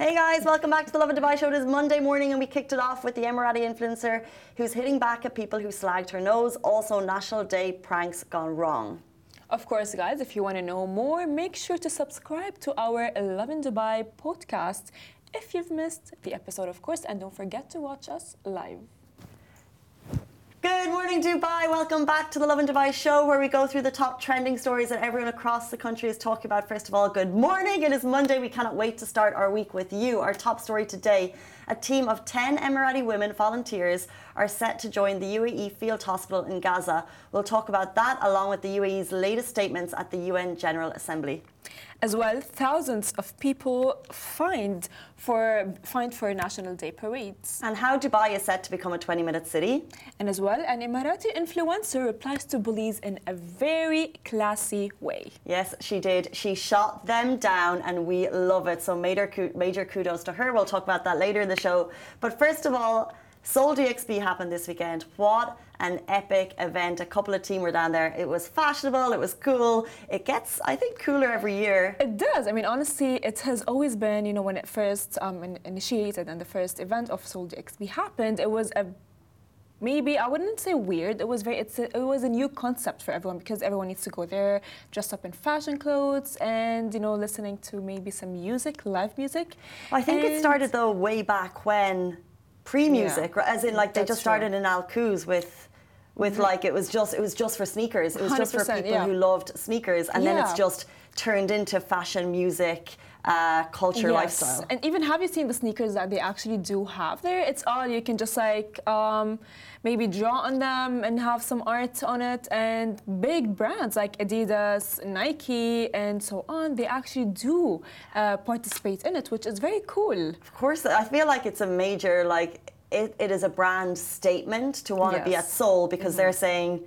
Hey guys, welcome back to the Lovin Dubai show. It is Monday morning and we kicked it off with the Emirati influencer who's hitting back at people who slagged her nose. Also, National Day pranks gone wrong. Of course, guys, if you want to know more, make sure to subscribe to our Lovin Dubai podcast if you've missed the episode, of course, and don't forget to watch us live. Good morning, Dubai. Welcome back to the Lovin Dubai show, where we go through the top trending stories that everyone across the country is talking about. First of all, good morning. It is Monday. We cannot wait to start our week with you. Our top story today a team of 10 Emirati women volunteers are set to join the UAE Field Hospital in Gaza. We'll talk about that along with the UAE's latest statements at the UN General Assembly. As well, thousands of people fined for fined for National Day parades. And how Dubai is set to become a 20-minute city. And as well, an Emirati influencer replies to bullies in a very classy way. Yes, she did. She shot them down, and we love it. So major major kudos to her. We'll talk about that later in the show. But first of all. Sole DXB happened this weekend. What an epic event. A couple of team were down there. It was fashionable, it was cool. It gets, I think, cooler every year. It does. I mean, honestly, it has always been, you know, when it first um, initiated and the first event of Sole DXB happened, it was a maybe I wouldn't say weird. It was very. It's a, it was a new concept for everyone because everyone needs to go there dressed up in fashion clothes and you know listening to maybe some music, live music. I think and it started though way back when pre-music, yeah. as in like they That's just started true. in Al Quoz with with mm-hmm. like it was just it was just for sneakers. It was just for people yeah. who loved sneakers, and yeah. then it's just turned into fashion, music, uh, culture, yes. lifestyle. And even have you seen the sneakers that they actually do have there? It's all you can just like um, maybe draw on them and have some art on it. And big brands like Adidas, Nike, and so on, they actually do uh, participate in it, which is very cool. Of course, I feel like it's a major like it, it is a brand statement to want to yes. be at Sole because mm-hmm. they're saying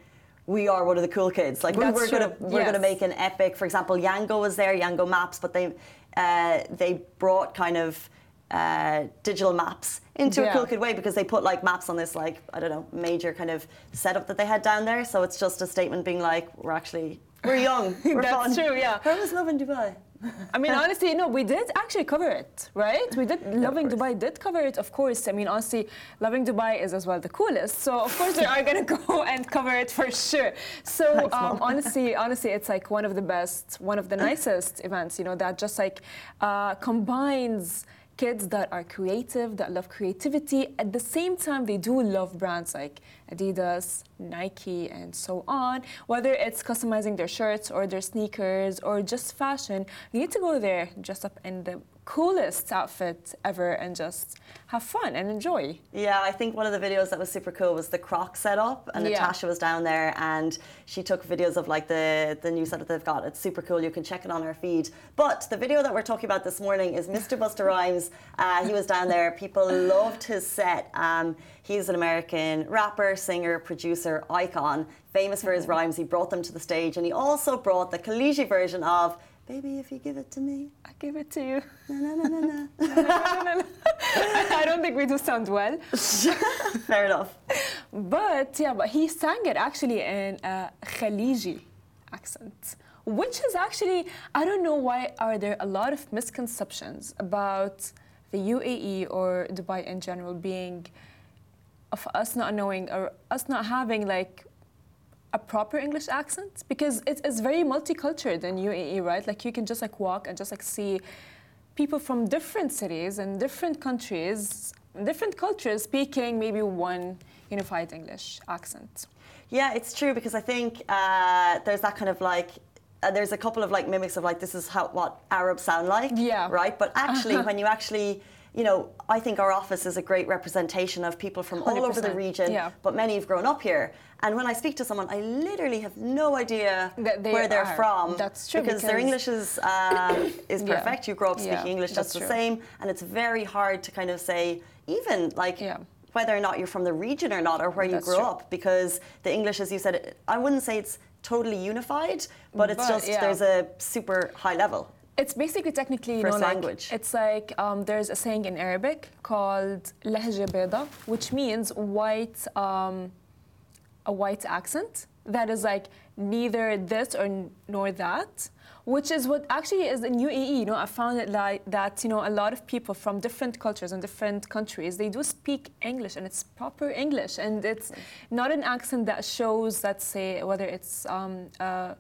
we are one of the cool kids. Like That's we're gonna we're yes. gonna make an epic. For example, Yango was there, Yango Maps, but they uh, they brought kind of uh, digital maps into yeah. a cool kid way because they put like maps on this like I don't know major kind of setup that they had down there. So it's just a statement being like we're actually we're young, we're That's fun. true, yeah. How was Lovin Dubai? I mean, honestly, no, we did actually cover it, right? We did. Yeah, Lovin Dubai did cover it, of course. I mean, honestly, Lovin Dubai is as well the coolest. So of course we are gonna go and cover it for sure. So Thanks, um, honestly, honestly, it's like one of the best, one of the nicest events. You know, that just like uh, combines kids that are creative, that love creativity. At the same time, they do love brands like Adidas, Nike, and so on. Whether it's customizing their shirts or their sneakers or just fashion, you need to go there dressed up in the coolest outfit ever and just have fun and enjoy. Yeah, I think one of the videos that was super cool was the Croc setup, and yeah. Natasha was down there and she took videos of like the the new setup they've got. It's super cool. You can check it on our feed. But the video that we're talking about this morning is Mr. Busta Rhymes. Uh, he was down there. People loved his set. Um, he's an American rapper, singer, producer, icon, famous for his mm-hmm. rhymes. He brought them to the stage, and he also brought the Khaliji version of Baby, if you give it to me, I give it to you. Na, na, na, I don't think we do sound well. Fair enough. But yeah, but he sang it actually in a Khaliji accent, which is actually I don't know why are there a lot of misconceptions about the UAE or Dubai in general being of us not knowing or us not having like a proper English accent because it is very multicultural in UAE, right? Like you can just like walk and just like see people from different cities and different countries, different cultures speaking maybe one unified English accent. Yeah, it's true because I think uh, there's that kind of like uh, there's a couple of like mimics of like this is how what Arabs sound like. Yeah. Right. But actually, when you actually you know, I think our office is a great representation of people from all over the region, yeah. but many have grown up here. And when I speak to someone, I literally have no idea they where they're from. That's true. Because, because their English is, uh, is perfect. Yeah. You grow up speaking yeah, English just the same. And it's very hard to kind of say, even like, whether or not you're from the region or not, or where that's you grew true. up, because the English, as you said, I wouldn't say it's totally unified, but it's but, just there's a super high level. It's basically technically you First know, language. Like, it's like um, there's a saying in Arabic called lahja beda, which means white, um, a white accent. That is like neither this or nor that which is what actually is in UAE. You know, I found it like that. You know, a lot of people from different cultures and different countries they do speak English, and it's proper English, and it's not an accent that shows, let's say, whether it's um, uh,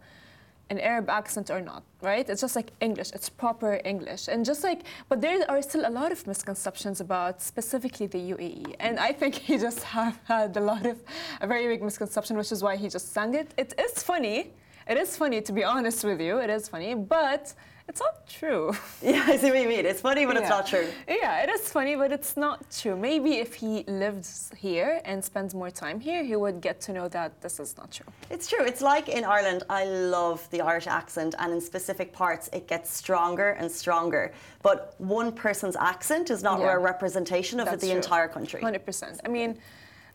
an Arab accent or not, right? It's just like English. It's proper English, and just like, but there are still a lot of misconceptions about specifically the UAE, and I think he just have had a lot of a very big misconception, which is why he just sang it. It is funny it is funny, to be honest with you. It is funny, but it's not true. Yeah, I see what you mean. It's funny, but yeah. it's not true. Yeah, it is funny, but it's not true. Maybe if he lives here and spends more time here, he would get to know that this is not true. It's true. It's like in Ireland, I love the Irish accent, and in specific parts, it gets stronger and stronger. But one person's accent is not yeah. a representation of the true. entire country. 100%. I mean,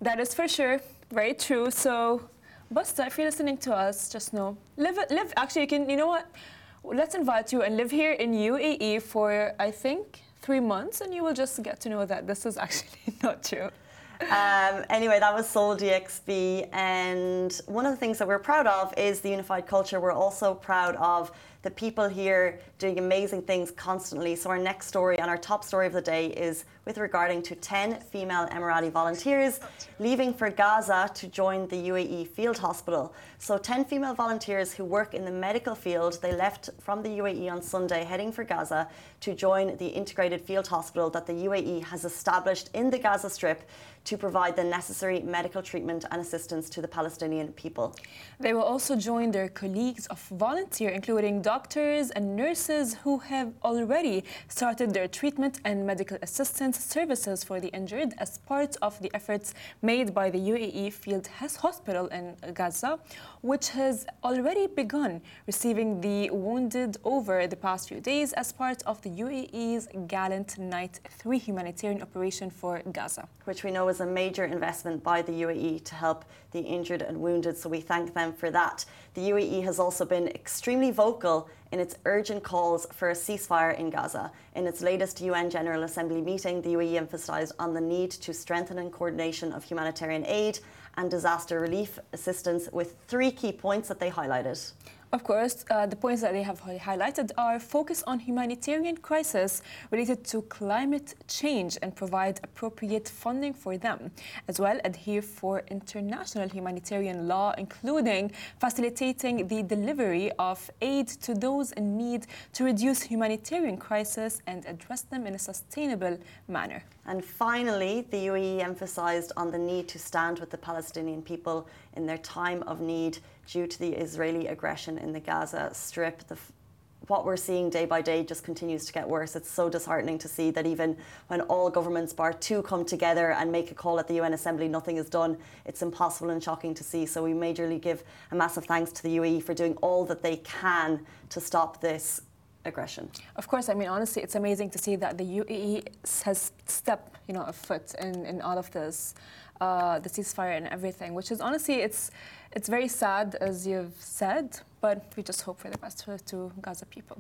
that is for sure very true. So Busta, if you're listening to us, just know. Live, live. Actually, you can. You know what? Let's invite you and live here in UAE for I think three months, and you will just get to know that this is actually not true. Um, anyway, that was Sole DXB, and one of the things that we're proud of is the unified culture. We're also proud of the people here doing amazing things constantly. So our next story and our top story of the day is with regarding to 10 female Emirati volunteers leaving for Gaza to join the UAE field hospital. So 10 female volunteers who work in the medical field, they left from the UAE on Sunday heading for Gaza to join the integrated field hospital that the UAE has established in the Gaza Strip to provide the necessary medical treatment and assistance to the Palestinian people. They will also join their colleagues of volunteer, including doctors and nurses who have already started their treatment and medical assistance services for the injured as part of the efforts made by the UAE Field Hospital in Gaza, which has already begun receiving the wounded over the past few days as part of the UAE's Gallant Knight 3 humanitarian operation for Gaza. Which we know is a major investment by the UAE to help the injured and wounded, so we thank them for that. The UAE has also been extremely vocal in its urgent calls for a ceasefire in Gaza. In its latest UN General Assembly meeting, the UAE emphasised on the need to strengthen and coordination of humanitarian aid and disaster relief assistance with three key points that they highlighted. Of course, uh, the points that they have highlighted are focus on humanitarian crisis related to climate change and provide appropriate funding for them, as well adhere for international humanitarian law, including facilitating the delivery of aid to those in need to reduce humanitarian crisis and address them in a sustainable manner. And finally, the UAE emphasized on the need to stand with the Palestinian people in their time of need due to the Israeli aggression in the Gaza Strip. The, what we're seeing day by day just continues to get worse. It's so disheartening to see that even when all governments, bar two, come together and make a call at the UN Assembly, nothing is done. It's impossible and shocking to see. So we majorly give a massive thanks to the UAE for doing all that they can to stop this aggression. Of course, I mean, honestly, it's amazing to see that the UAE has stepped, you know, a foot in, in all of this, uh, the ceasefire and everything, which is honestly, it's it's very sad, as you've said, but we just hope for the best for, to Gaza people.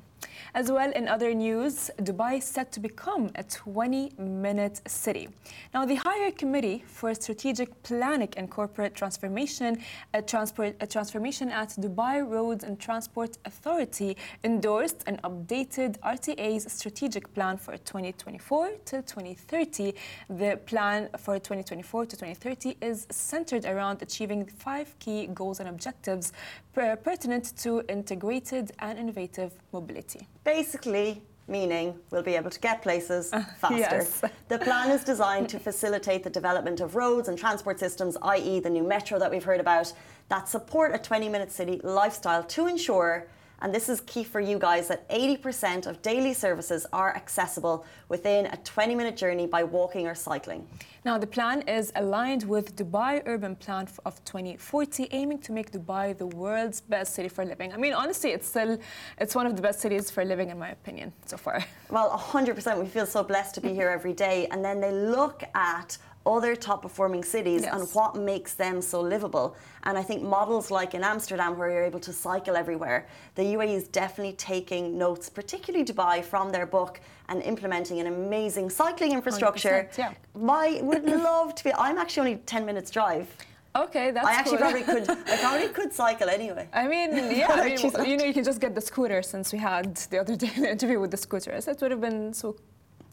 As well, in other news, Dubai is set to become a 20-minute city. Now, the Higher Committee for Strategic Planning and Corporate Transformation, a, transport, a transformation at Dubai Roads and Transport Authority, endorsed an updated RTA's strategic plan for 2024 to 2030. The plan for 2024 to 2030 is centered around achieving five key goals and objectives pertinent to integrated and innovative mobility. Basically, meaning we'll be able to get places faster. yes. The plan is designed to facilitate the development of roads and transport systems, i.e., the new metro that we've heard about, that support a 20 minute city lifestyle to ensure and this is key for you guys that 80% of daily services are accessible within a 20 minute journey by walking or cycling. Now, the plan is aligned with Dubai Urban Plan of 2040, aiming to make Dubai the world's best city for living. I mean, honestly, it's still it's one of the best cities for living, in my opinion, so far. Well, 100%. We feel so blessed to be here every day. And then they look at other top performing cities yes. and what makes them so livable. And I think models like in Amsterdam, where you're able to cycle everywhere, the UAE is definitely taking notes, particularly Dubai, from their book and implementing an amazing cycling infrastructure. Yeah. My would love to be. I'm actually only 10 minutes drive. Okay, that's I actually cool. probably could. I probably could cycle anyway. I mean, yeah, I mean, you know, you can just get the scooter since we had the other day the interview with the scooters. It would have been so,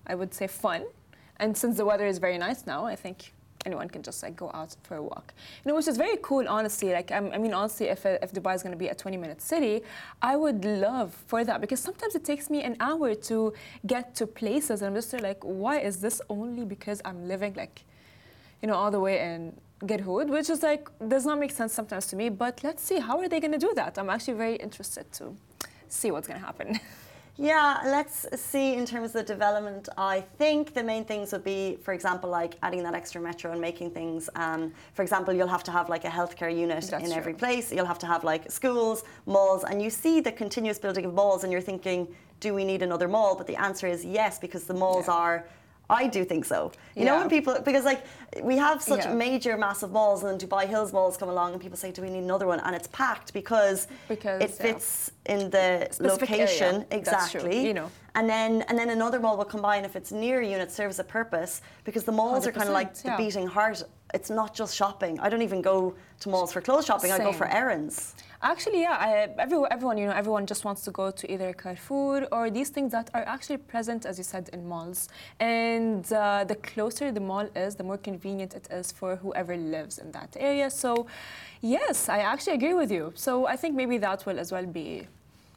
I would say, fun. And since the weather is very nice now, I think anyone can just like go out for a walk. You know, which is very cool, honestly. Like, um, I mean, honestly, if, if Dubai is going to be a 20-minute city, I would love for that because sometimes it takes me an hour to get to places, and I'm just like, why is this only because I'm living like, you know, all the way in Garhoud, which is like does not make sense sometimes to me. But let's see, how are they going to do that? I'm actually very interested to see what's going to happen. Yeah, let's see in terms of the development. I think the main things would be, for example, like adding that extra metro and making things. Um, for example, you'll have to have like a healthcare unit That's in every place. You'll have to have like schools, malls, and you see the continuous building of malls, and you're thinking, do we need another mall? But the answer is yes, because the malls Yeah. are. I do think so. You know when people because like we have such Yeah. major massive malls and then Dubai Hills malls come along and people say do we need another one and it's packed because, Because, it yeah. fits in the Specific area. location true, exactly you know. and then and then another mall will combine if it's near you and it serves a purpose because the malls are kind of like 100%, the beating heart. It's not just shopping. I don't even go to malls for clothes shopping. I go for errands. Actually, yeah, I, everyone, everyone, you know, everyone just wants to go to either Carrefour or these things that are actually present, as you said, in malls. And uh, the closer the mall is, the more convenient it is for whoever lives in that area. So, yes, I actually agree with you. So I think maybe that will as well be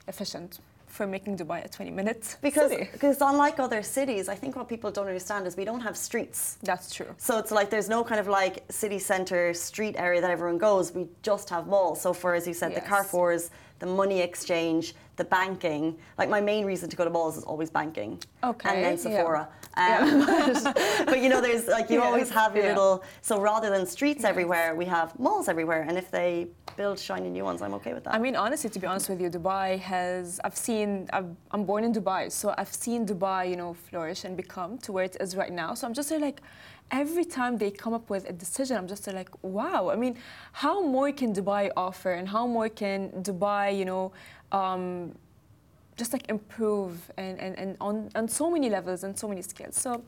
efficient for making Dubai a 20-minute Because city. because unlike other cities, I think what people don't understand is we don't have streets. That's true. So it's like there's no kind of like city centre street area that everyone goes. We just have malls. So for as you said, the Yes. Carrefours, the money exchange, the banking. Like my main reason to go to malls is always banking. Okay, And then yeah. Sephora. Um, but, but, you know, there's like you always have your yeah. little. So rather than streets everywhere, we have malls everywhere. And if they build shiny new ones, I'm okay with that. I mean, honestly, to be honest with you, Dubai has. I've seen. I've, I'm born in Dubai, so I've seen Dubai, you know, flourish and become to where it is right now. So I'm just like, every time they come up with a decision, I'm just like, wow. I mean, how more can Dubai offer, and how more can Dubai, you know. Um, just like improve and, and, and on, on so many levels and so many scales. So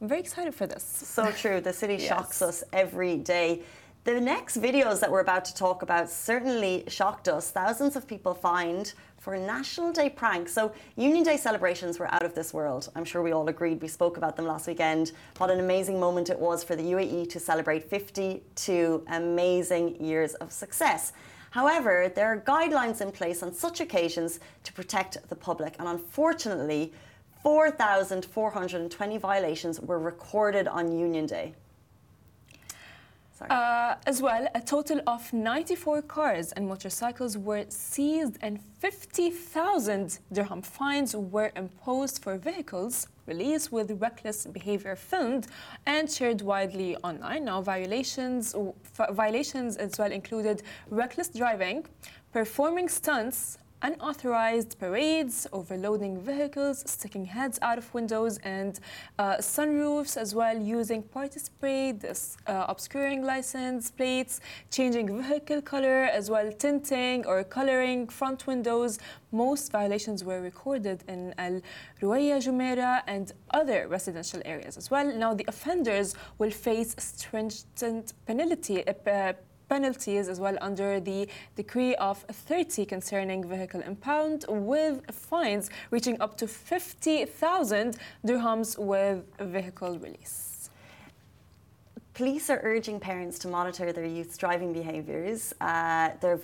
I'm very excited for this. So true. The city shocks us every day. The next videos that we're about to talk about certainly shocked us. Thousands of people fined for National Day pranks. So Union Day celebrations were out of this world. I'm sure we all agreed. We spoke about them last weekend. What an amazing moment it was for the UAE to celebrate 52 amazing years of success. However, there are guidelines in place on such occasions to protect the public, and unfortunately, 4,420 violations were recorded on Union Day. Sorry. Uh, as well, a total of 94 cars and motorcycles were seized and 50,000 dirham fines were imposed for vehicles released with reckless behavior filmed and shared widely online. Now, violations, f- violations as well included reckless driving, performing stunts, unauthorized parades, overloading vehicles, sticking heads out of windows and uh, sunroofs, as well using party spray, this, uh, obscuring license plates, changing vehicle color, as well tinting or coloring front windows. Most violations were recorded in Al Ruaya, Jumeirah, and other residential areas as well. Now, the offenders will face stringent penalty. Uh, penalties as well under the decree of 30 concerning vehicle impound with fines reaching up to 50,000 dirhams with vehicle release. Police are urging parents to monitor their youth's driving behaviours. Uh, their,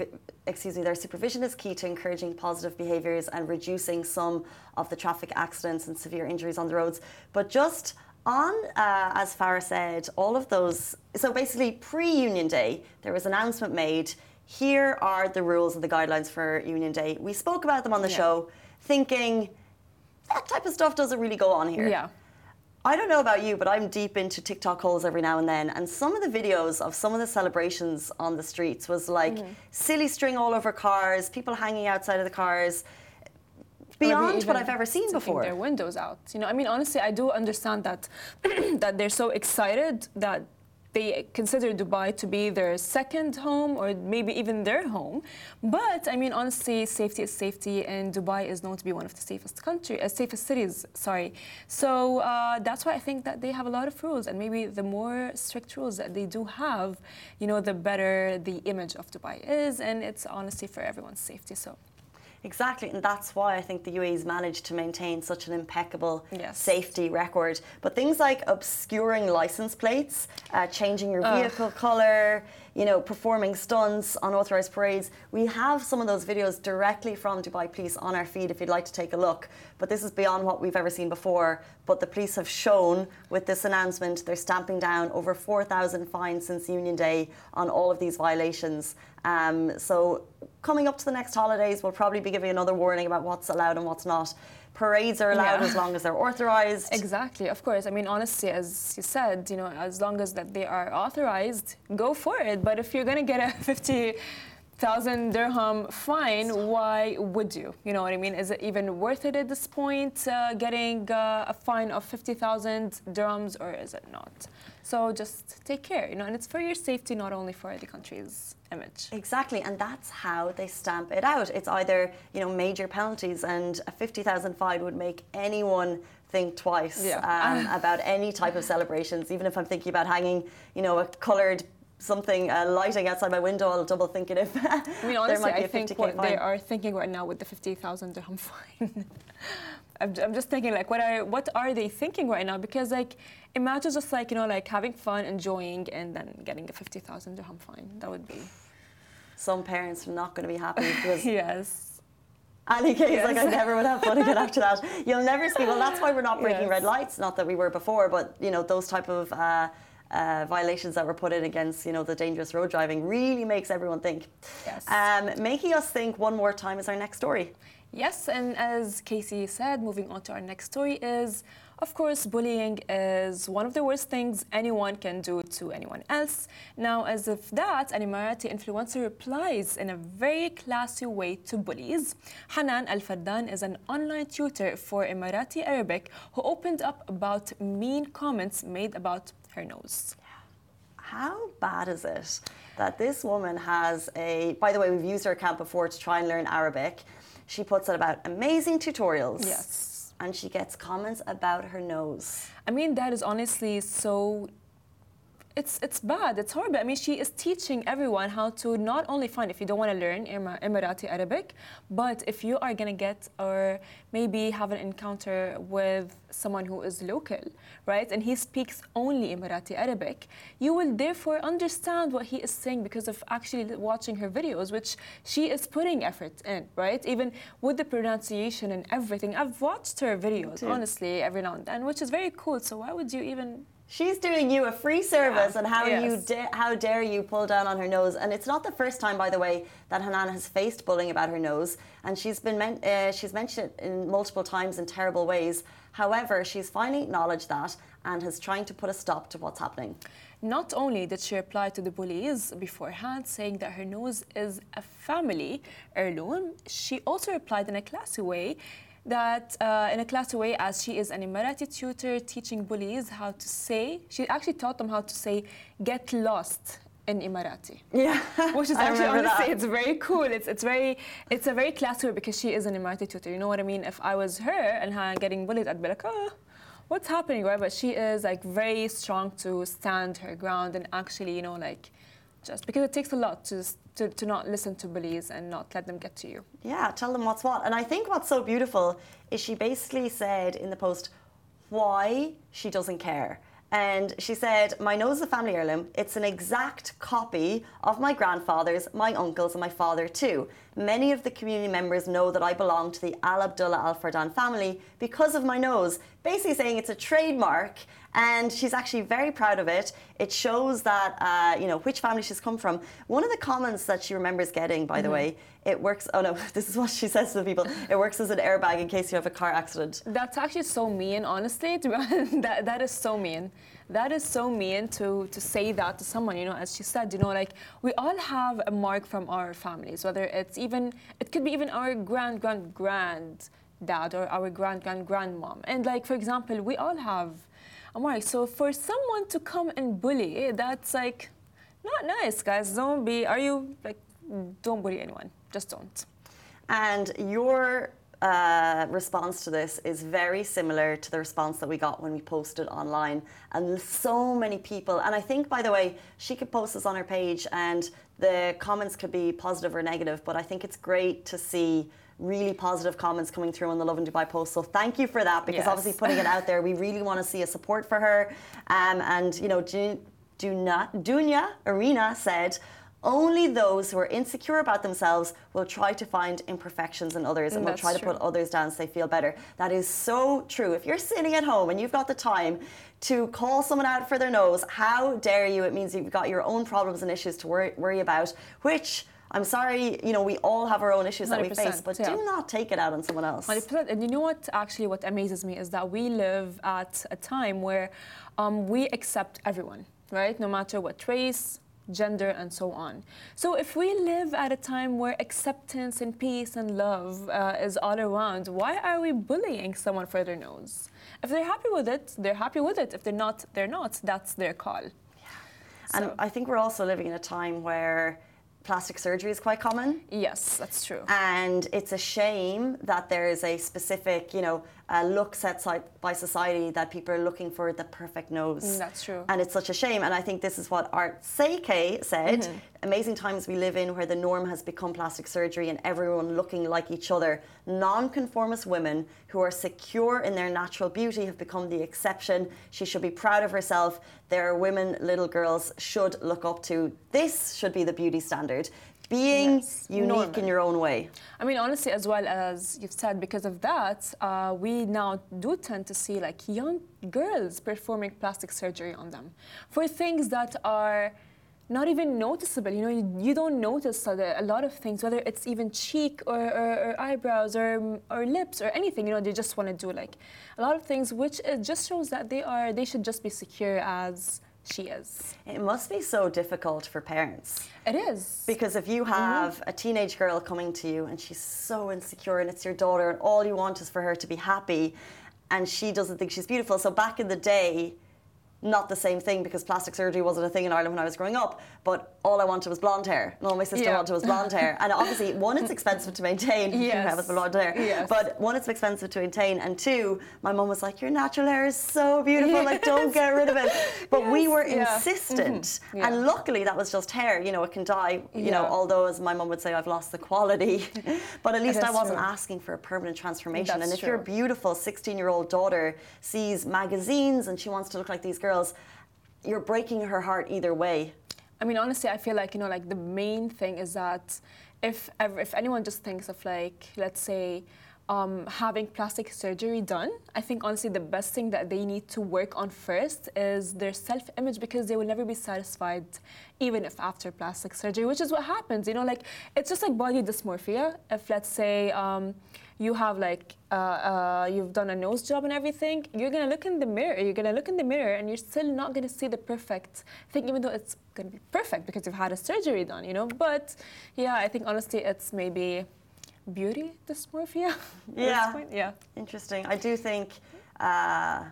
excuse me, their supervision is key to encouraging positive behaviours and reducing some of the traffic accidents and severe injuries on the roads. But just on, uh, as Farah said, all of those. So basically, pre-Union Day, there was an announcement made. Here are the rules and the guidelines for Union Day. We spoke about them on the Yeah. show, thinking that type of stuff doesn't really go on here. Yeah. I don't know about you, but I'm deep into TikTok holes every now and then. And some of the videos of some of the celebrations on the streets was like Mm-hmm. silly string all over cars, people hanging outside of the cars, beyond what I've ever seen before. Their windows out. You know, I mean, honestly, I do understand that that they're so excited that they consider Dubai to be their second home or maybe even their home. But I mean, honestly, safety is safety, and Dubai is known to be one of the safest country, uh, safest cities. Sorry. So uh, that's why I think that they have a lot of rules, and maybe the more strict rules that they do have, you know, the better the image of Dubai is, and it's honestly for everyone's safety. So. Exactly, and that's why I think the UAE's managed to maintain such an impeccable yes. safety record. But things like obscuring license plates, uh, changing your vehicle Ugh. colour, you know, performing stunts, unauthorized parades. We have some of those videos directly from Dubai Police on our feed if you'd like to take a look. But this is beyond what we've ever seen before. But the police have shown with this announcement they're stamping down over 4,000 fines since Union Day on all of these violations. Um, so coming up to the next holidays, we'll probably be giving another warning about what's allowed and what's not parades are allowed yeah. as long as they're authorized. Exactly, of course. I mean, honestly, as you said, you know, as long as that they are authorized, go for it. But if you're going to get a 50 thousand dirham fine, why would you? You know what I mean? Is it even worth it at this point, uh, getting uh, a fine of 50,000 dirhams, or is it not? So just take care, you know, and it's for your safety, not only for the country's image. Exactly, and that's how they stamp it out. It's either, you know, major penalties, and a 50,000 fine would make anyone think twice yeah. um, about any type of celebrations. Even if I'm thinking about hanging, you know, a coloured something uh, lighting outside my window, I'll double think it if I mean, honestly, I think what fine. they are thinking right now with the 50,000 dirham fine. I'm, I'm just thinking like, what are what are they thinking right now? Because like, imagine just like you know like having fun, enjoying, and then getting a 50,000 dirham fine. That would be. Some parents are not going to be happy because. yes. Any case, yes. like I never would have fun again after that. You'll never see. Well, that's why we're not breaking yes. red lights. Not that we were before, but you know those type of. Uh, uh, violations that were put in against you know the dangerous road driving really makes everyone think. Yes. Um, making us think one more time is our next story. Yes, and as Casey said, moving on to our next story is, of course, bullying is one of the worst things anyone can do to anyone else. Now, as if that, an Emirati influencer replies in a very classy way to bullies. Hanan Al Fardan is an online tutor for Emirati Arabic who opened up about mean comments made about her nose. How bad is it that this woman has a, by the way, we've used her account before to try and learn Arabic. She puts out about amazing tutorials. Yes. And she gets comments about her nose. I mean, that is honestly so it's it's bad. It's horrible. I mean, she is teaching everyone how to not only find if you don't want to learn Emirati Arabic, but if you are gonna get or maybe have an encounter with someone who is local, right, and he speaks only Emirati Arabic, you will therefore understand what he is saying because of actually watching her videos, which she is putting effort in, right? Even with the pronunciation and everything. I've watched her videos honestly every now and then, which is very cool. So why would you even She's doing you a free service, yeah. and how yes. you da- how dare you pull down on her nose? And it's not the first time, by the way, that Hanan has faced bullying about her nose, and she's been men- uh, she's mentioned it in multiple times in terrible ways. However, she's finally acknowledged that and has trying to put a stop to what's happening. Not only did she reply to the bullies beforehand, saying that her nose is a family heirloom, she also replied in a classy way that uh, in a class way, as she is an Emirati tutor teaching bullies how to say, she actually taught them how to say, get lost in Emirati. Yeah, which is actually honestly, that. it's very cool. It's it's very it's a very classy way because she is an Emirati tutor. You know what I mean? If I was her and her getting bullied, I'd be like, oh, what's happening, right? But she is like very strong to stand her ground and actually, you know, like just because it takes a lot to, to, to not listen to bullies and not let them get to you. Yeah, tell them what's what. And I think what's so beautiful is she basically said in the post why she doesn't care. And she said, My nose is a family heirloom. It's an exact copy of my grandfather's, my uncle's, and my father, too. Many of the community members know that I belong to the Al Abdullah Al Fardan family because of my nose. Basically, saying it's a trademark and she's actually very proud of it. It shows that uh, you know which family she's come from. One of the comments that she remembers getting, by mm-hmm. the way, it works. Oh no, this is what she says to the people. It works as an airbag in case you have a car accident. That's actually so mean, honestly. To be honest, that that is so mean. That is so mean to to say that to someone. You know, as she said, you know, like we all have a mark from our families, whether it's even it could be even our grand grand grand dad or our grand grand grandmom. And like for example, we all have Amari, so for someone to come and bully, that's like not nice, guys. Don't be, are you like, don't bully anyone. Just don't. And your uh, response to this is very similar to the response that we got when we posted online. And so many people, and I think, by the way, she could post this on her page and the comments could be positive or negative, but I think it's great to see really positive comments coming through on the Lovin Dubai post. So thank you for that because yes. obviously putting it out there, we really want to see a support for her. Um, and, you know, Dunya, Dunya Arena said, only those who are insecure about themselves will try to find imperfections in others and will try true. to put others down so they feel better. That is so true. If you're sitting at home and you've got the time to call someone out for their nose, how dare you? It means you've got your own problems and issues to worry, worry about, which I'm sorry, you know, we all have our own issues that we face, but yeah. do not take it out on someone else. 100%. And you know what, actually, what amazes me is that we live at a time where um, we accept everyone, right? No matter what race, gender, and so on. So if we live at a time where acceptance and peace and love uh, is all around, why are we bullying someone for their nose? If they're happy with it, they're happy with it. If they're not, they're not. That's their call. Yeah. And. I think we're also living in a time where plastic surgery is quite common. Yes, that's true. And it's a shame that there is a specific, you know, uh, look set by society that people are looking for the perfect nose. Mm, that's true. And it's such a shame. And I think this is what Art Seike said. Mm-hmm. Amazing times we live in where the norm has become plastic surgery and everyone looking like each other. Non-conformist women who are secure in their natural beauty have become the exception. She should be proud of herself. There are women little girls should look up to. This should be the beauty standard being yes, unique normal. in your own way. I mean, honestly, as well as you've said, because of that, uh, we now do tend to see like young girls performing plastic surgery on them for things that are not even noticeable. You know, you, you don't notice a lot of things, whether it's even cheek or, or, or, eyebrows or, or lips or anything. You know, they just want to do like a lot of things, which it just shows that they are they should just be secure as she is. It must be so difficult for parents. It is. Because if you have mm-hmm. a teenage girl coming to you and she's so insecure and it's your daughter and all you want is for her to be happy and she doesn't think she's beautiful. So back in the day, not the same thing because plastic surgery wasn't a thing in Ireland when I was growing up. But all I wanted was blonde hair, and all my sister yeah. wanted was blonde hair. And obviously, one, it's expensive to maintain. Yes. have blonde hair. Yes. But one, it's expensive to maintain, and two, my mum was like, "Your natural hair is so beautiful. Yes. Like, don't get rid of it." But yes. we were yeah. insistent, mm-hmm. yeah. and luckily that was just hair. You know, it can die. You know, although as my mum would say, I've lost the quality. but at least I wasn't true. asking for a permanent transformation. That's and if true. your beautiful 16-year-old daughter sees magazines and she wants to look like these girls you're breaking her heart either way. I mean, honestly, I feel like you know, like the main thing is that if ever, if anyone just thinks of like, let's say, um, having plastic surgery done, I think honestly the best thing that they need to work on first is their self-image because they will never be satisfied, even if after plastic surgery, which is what happens. You know, like it's just like body dysmorphia. If let's say. Um, you have like uh, uh, you've done a nose job and everything, you're gonna look in the mirror. You're gonna look in the mirror, and you're still not gonna see the perfect thing, even though it's gonna be perfect because you've had a surgery done, you know. But yeah, I think honestly, it's maybe beauty dysmorphia. Yeah. Yeah. Interesting. I do think. Uh,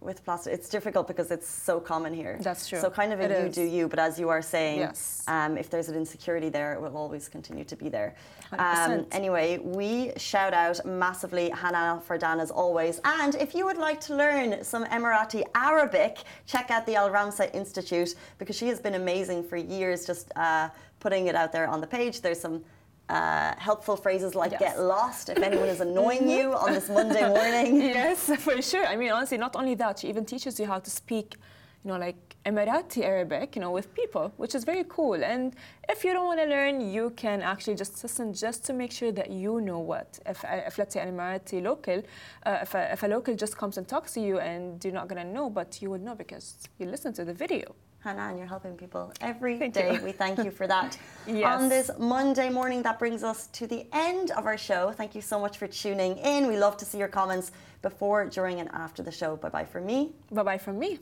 with plastic. It's difficult because it's so common here. That's true. So kind of a it you is. do you, but as you are saying, yes. um, if there's an insecurity there, it will always continue to be there. Um, anyway, we shout out massively Hanan Fardan as always. And if you would like to learn some Emirati Arabic, check out the Al Ramsa Institute because she has been amazing for years just uh, putting it out there on the page. There's some uh, helpful phrases like yes. get lost if anyone is annoying you on this Monday morning. yes, for sure. I mean, honestly, not only that, she even teaches you how to speak, you know, like Emirati Arabic, you know, with people, which is very cool. And if you don't want to learn, you can actually just listen just to make sure that you know what. If, if let's say an Emirati local, uh, if, a, if a local just comes and talks to you and you're not going to know, but you will know because you listen to the video. Hanan, you're helping people every thank day. We thank you for that. yes. On this Monday morning, that brings us to the end of our show. Thank you so much for tuning in. We love to see your comments before, during, and after the show. Bye bye from me. Bye bye from me.